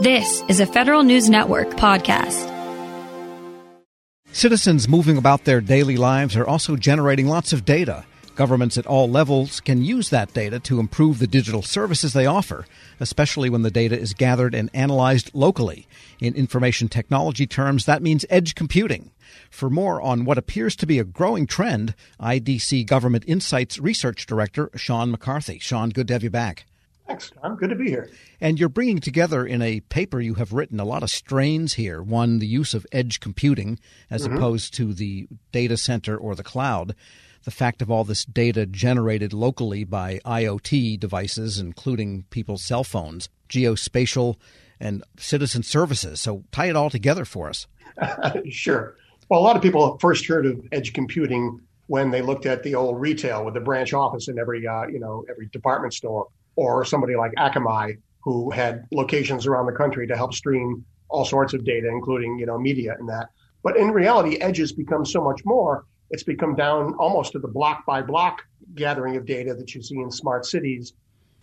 This is a Federal News Network podcast. Citizens moving about their daily lives are also generating lots of data. Governments at all levels can use that data to improve the digital services they offer, especially when the data is gathered and analyzed locally. In information technology terms, that means edge computing. For more on what appears to be a growing trend, IDC Government Insights Research Director Sean McCarthy. Sean, good to have you back. Thanks, Tom. Good to be here. And you're bringing together in a paper you have written a lot of strains here. One, the use of edge computing as mm-hmm. opposed to the data center or the cloud. The fact of all this data generated locally by IoT devices, including people's cell phones, geospatial, and citizen services. So tie it all together for us. sure. Well, a lot of people first heard of edge computing when they looked at the old retail with the branch office in every uh, you know every department store or somebody like Akamai, who had locations around the country to help stream all sorts of data, including you know media and that. But in reality, Edge has become so much more. It's become down almost to the block by block gathering of data that you see in smart cities.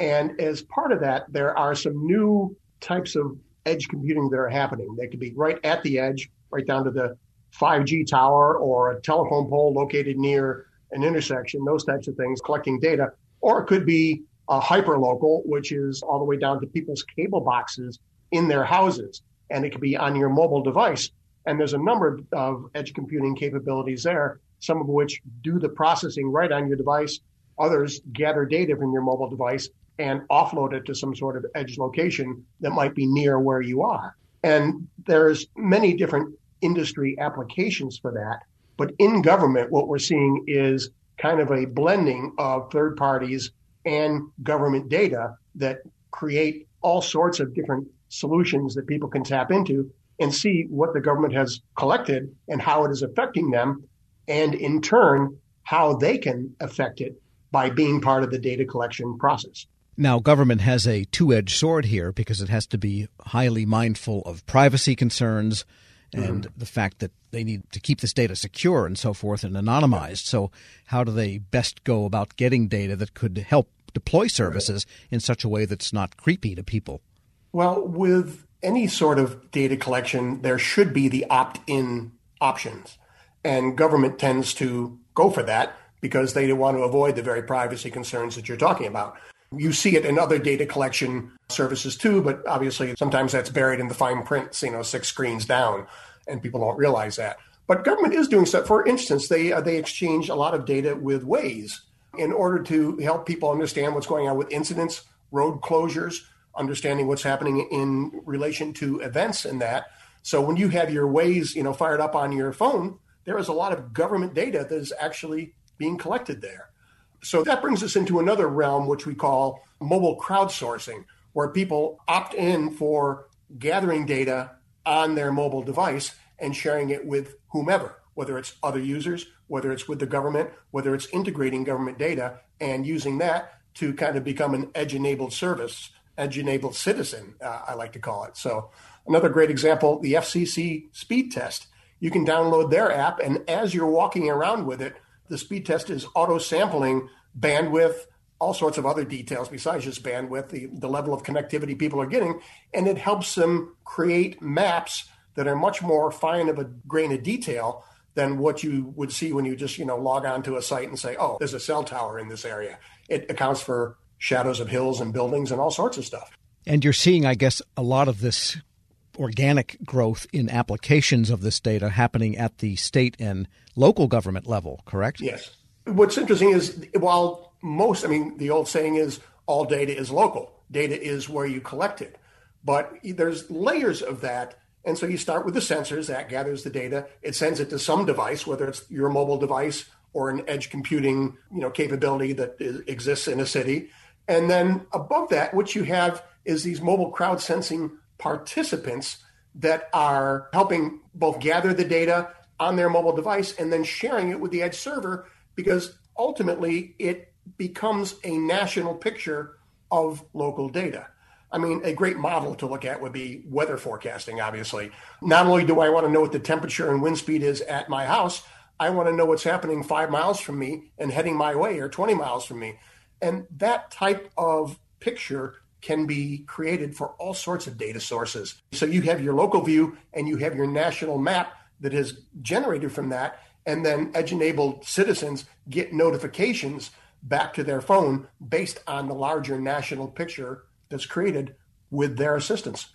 And as part of that, there are some new types of edge computing that are happening. They could be right at the edge, right down to the 5G tower or a telephone pole located near an intersection, those types of things, collecting data. Or it could be uh, hyperlocal, which is all the way down to people's cable boxes in their houses. And it can be on your mobile device. And there's a number of edge computing capabilities there, some of which do the processing right on your device. Others gather data from your mobile device and offload it to some sort of edge location that might be near where you are. And there's many different industry applications for that. But in government, what we're seeing is kind of a blending of third parties and government data that create all sorts of different solutions that people can tap into and see what the government has collected and how it is affecting them, and in turn, how they can affect it by being part of the data collection process. Now, government has a two edged sword here because it has to be highly mindful of privacy concerns and mm-hmm. the fact that they need to keep this data secure and so forth and anonymized. So, how do they best go about getting data that could help deploy services right. in such a way that's not creepy to people? Well, with any sort of data collection, there should be the opt in options. And government tends to go for that because they want to avoid the very privacy concerns that you're talking about. You see it in other data collection services too, but obviously sometimes that's buried in the fine print, you know, six screens down, and people don't realize that. But government is doing stuff. For instance, they uh, they exchange a lot of data with Waze in order to help people understand what's going on with incidents, road closures, understanding what's happening in relation to events and that. So when you have your Waze, you know, fired up on your phone, there is a lot of government data that is actually being collected there. So that brings us into another realm, which we call mobile crowdsourcing, where people opt in for gathering data on their mobile device and sharing it with whomever, whether it's other users, whether it's with the government, whether it's integrating government data and using that to kind of become an edge enabled service, edge enabled citizen, uh, I like to call it. So, another great example the FCC speed test. You can download their app, and as you're walking around with it, the speed test is auto sampling bandwidth, all sorts of other details besides just bandwidth, the, the level of connectivity people are getting, and it helps them create maps that are much more fine of a grain of detail than what you would see when you just you know log on to a site and say, oh, there's a cell tower in this area. It accounts for shadows of hills and buildings and all sorts of stuff. And you're seeing, I guess, a lot of this organic growth in applications of this data happening at the state and local government level, correct? Yes. What's interesting is while most, I mean, the old saying is all data is local, data is where you collect it. But there's layers of that and so you start with the sensors that gathers the data. It sends it to some device, whether it's your mobile device or an edge computing, you know, capability that is, exists in a city. And then above that, what you have is these mobile crowd sensing participants that are helping both gather the data on their mobile device and then sharing it with the edge server because ultimately it becomes a national picture of local data. I mean, a great model to look at would be weather forecasting, obviously. Not only do I want to know what the temperature and wind speed is at my house, I want to know what's happening five miles from me and heading my way or 20 miles from me. And that type of picture can be created for all sorts of data sources. So you have your local view and you have your national map that is generated from that. And then edge enabled citizens get notifications back to their phone based on the larger national picture that's created with their assistance.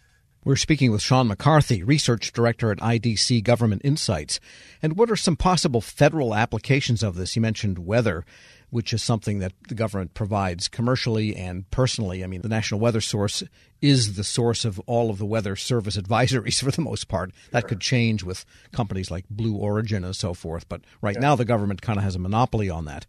We're speaking with Sean McCarthy, Research Director at IDC Government Insights. And what are some possible federal applications of this? You mentioned weather, which is something that the government provides commercially and personally. I mean, the National Weather Source is the source of all of the weather service advisories for the most part. That could change with companies like Blue Origin and so forth. But right yeah. now, the government kind of has a monopoly on that.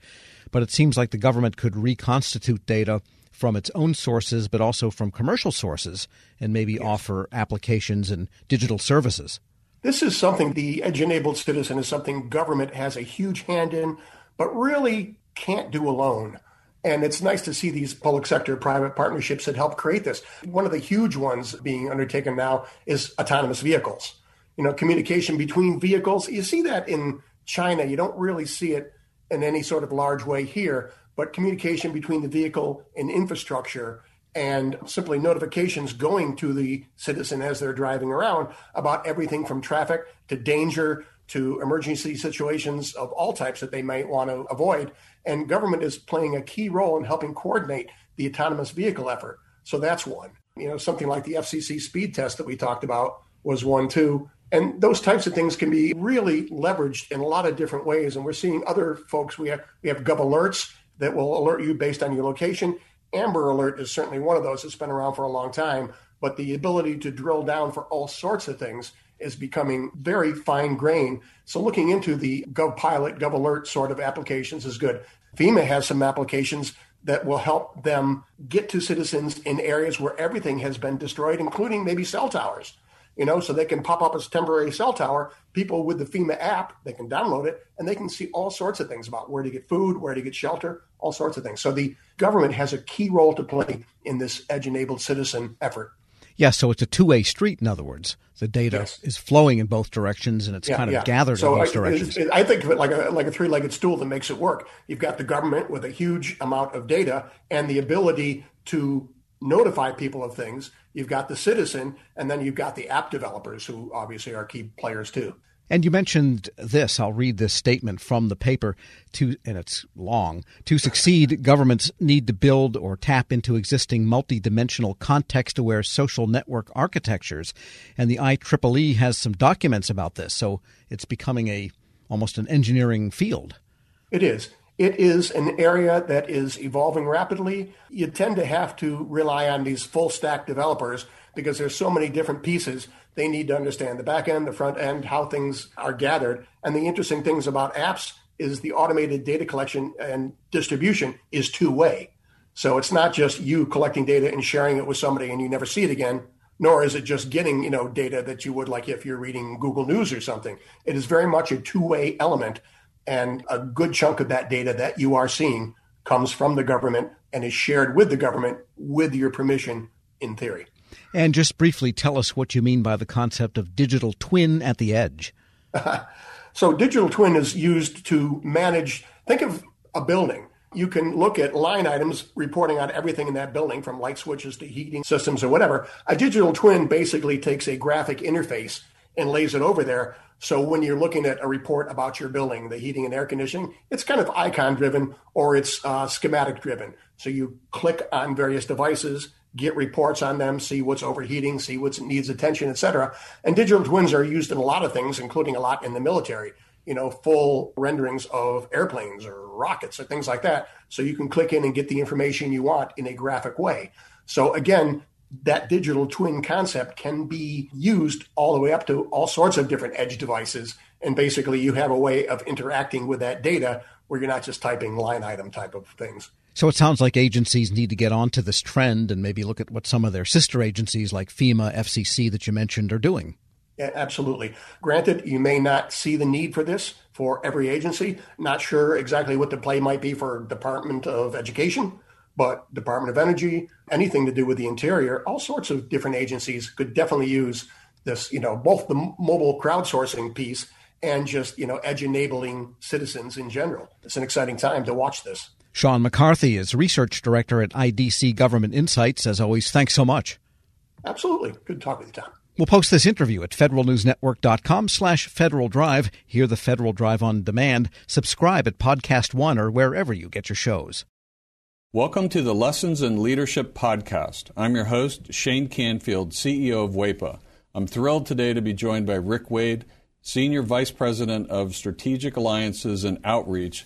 But it seems like the government could reconstitute data from its own sources, but also from commercial sources, and maybe yes. offer applications and digital services. This is something the edge enabled citizen is something government has a huge hand in, but really can't do alone. And it's nice to see these public sector private partnerships that help create this. One of the huge ones being undertaken now is autonomous vehicles. You know, communication between vehicles. You see that in China. You don't really see it in any sort of large way here but communication between the vehicle and infrastructure and simply notifications going to the citizen as they're driving around about everything from traffic to danger to emergency situations of all types that they might want to avoid. And government is playing a key role in helping coordinate the autonomous vehicle effort. So that's one. You know, something like the FCC speed test that we talked about was one too. And those types of things can be really leveraged in a lot of different ways. And we're seeing other folks. We have we have Gov Alerts that will alert you based on your location. Amber Alert is certainly one of those. It's been around for a long time, but the ability to drill down for all sorts of things is becoming very fine grained. So looking into the GovPilot, GovAlert sort of applications is good. FEMA has some applications that will help them get to citizens in areas where everything has been destroyed, including maybe cell towers you know, so they can pop up as temporary cell tower. People with the FEMA app, they can download it and they can see all sorts of things about where to get food, where to get shelter, all sorts of things. So the government has a key role to play in this edge enabled citizen effort. Yeah, so it's a two way street, in other words. The data yes. is flowing in both directions and it's yeah, kind of yeah. gathered so in both I, directions. I think of it like a, like a three legged stool that makes it work. You've got the government with a huge amount of data and the ability to notify people of things. You've got the citizen, and then you've got the app developers, who obviously are key players too. And you mentioned this. I'll read this statement from the paper. To and it's long. To succeed, governments need to build or tap into existing multidimensional context-aware social network architectures, and the IEEE has some documents about this. So it's becoming a almost an engineering field. It is. It is an area that is evolving rapidly. You tend to have to rely on these full stack developers because there's so many different pieces. They need to understand the back end, the front end, how things are gathered. And the interesting things about apps is the automated data collection and distribution is two way. So it's not just you collecting data and sharing it with somebody and you never see it again, nor is it just getting, you know, data that you would like if you're reading Google News or something. It is very much a two way element and a good chunk of that data that you are seeing comes from the government and is shared with the government with your permission in theory. And just briefly tell us what you mean by the concept of digital twin at the edge. so, digital twin is used to manage, think of a building. You can look at line items reporting on everything in that building from light switches to heating systems or whatever. A digital twin basically takes a graphic interface and lays it over there so when you're looking at a report about your building, the heating and air conditioning, it's kind of icon driven or it's uh, schematic driven. So you click on various devices, get reports on them, see what's overheating, see what needs attention, et cetera. And digital twins are used in a lot of things, including a lot in the military. You know, full renderings of airplanes or rockets or things like that. So you can click in and get the information you want in a graphic way. So again, that digital twin concept can be used all the way up to all sorts of different edge devices. And basically, you have a way of interacting with that data where you're not just typing line item type of things. So it sounds like agencies need to get onto this trend and maybe look at what some of their sister agencies like FEMA, FCC that you mentioned are doing. Yeah, absolutely. Granted, you may not see the need for this for every agency. Not sure exactly what the play might be for Department of Education but Department of Energy, anything to do with the interior, all sorts of different agencies could definitely use this, you know, both the mobile crowdsourcing piece and just, you know, edge enabling citizens in general. It's an exciting time to watch this. Sean McCarthy is Research Director at IDC Government Insights. As always, thanks so much. Absolutely. Good to talk with you, Tom. We'll post this interview at federalnewsnetwork.com slash Federal Drive. Hear the Federal Drive on demand. Subscribe at Podcast One or wherever you get your shows. Welcome to the Lessons in Leadership podcast. I'm your host, Shane Canfield, CEO of WEPA. I'm thrilled today to be joined by Rick Wade, Senior Vice President of Strategic Alliances and Outreach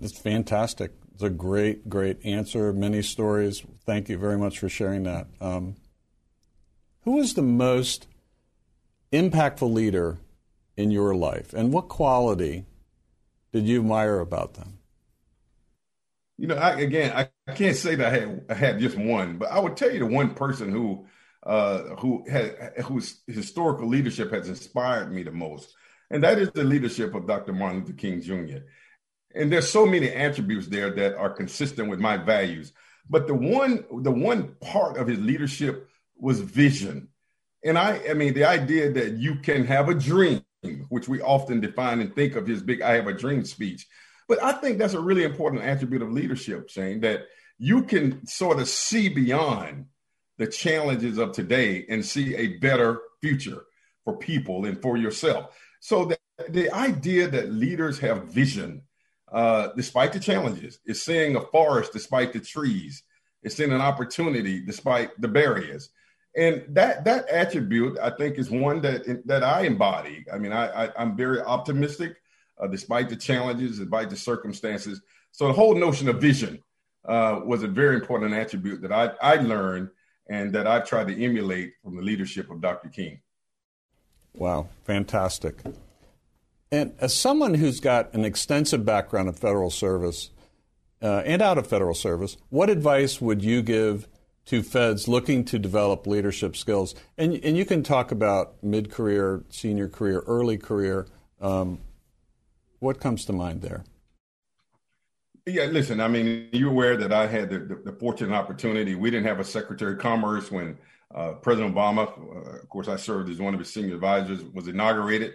It's fantastic. It's a great, great answer. Many stories. Thank you very much for sharing that. Um, who was the most impactful leader in your life, and what quality did you admire about them? You know, I, again, I, can't say that I had, I had just one, but I would tell you the one person who uh, who whose historical leadership has inspired me the most, and that is the leadership of Dr. Martin Luther King Jr. And there's so many attributes there that are consistent with my values. But the one the one part of his leadership was vision. And I I mean the idea that you can have a dream, which we often define and think of his big I have a dream speech. But I think that's a really important attribute of leadership, Shane, that you can sort of see beyond the challenges of today and see a better future for people and for yourself. So the, the idea that leaders have vision, uh, despite the challenges, is seeing a forest despite the trees, it's seeing an opportunity despite the barriers. And that that attribute, I think, is one that that I embody. I mean, I, I am very optimistic, uh, despite the challenges, despite the circumstances. So the whole notion of vision uh, was a very important attribute that I I learned and that I've tried to emulate from the leadership of Dr. King. Wow, fantastic. And as someone who's got an extensive background in federal service uh, and out of federal service, what advice would you give to feds looking to develop leadership skills? And, and you can talk about mid career, senior career, early career. Um, what comes to mind there? Yeah, listen, I mean, you're aware that I had the, the, the fortunate opportunity. We didn't have a Secretary of Commerce when uh, President Obama, uh, of course, I served as one of his senior advisors, was inaugurated.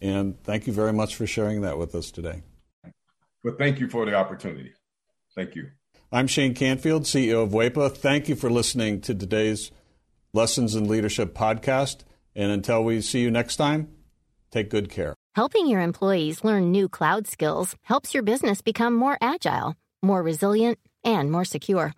And thank you very much for sharing that with us today. Well, thank you for the opportunity. Thank you. I'm Shane Canfield, CEO of WEPA. Thank you for listening to today's Lessons in Leadership podcast. And until we see you next time, take good care. Helping your employees learn new cloud skills helps your business become more agile, more resilient, and more secure.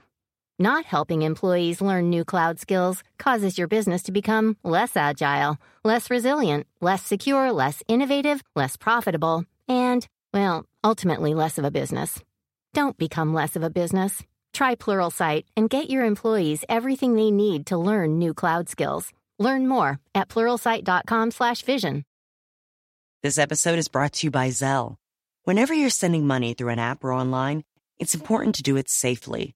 Not helping employees learn new cloud skills causes your business to become less agile, less resilient, less secure, less innovative, less profitable, and, well, ultimately less of a business. Don't become less of a business. Try Pluralsight and get your employees everything they need to learn new cloud skills. Learn more at pluralsight.com/vision. This episode is brought to you by Zelle. Whenever you're sending money through an app or online, it's important to do it safely.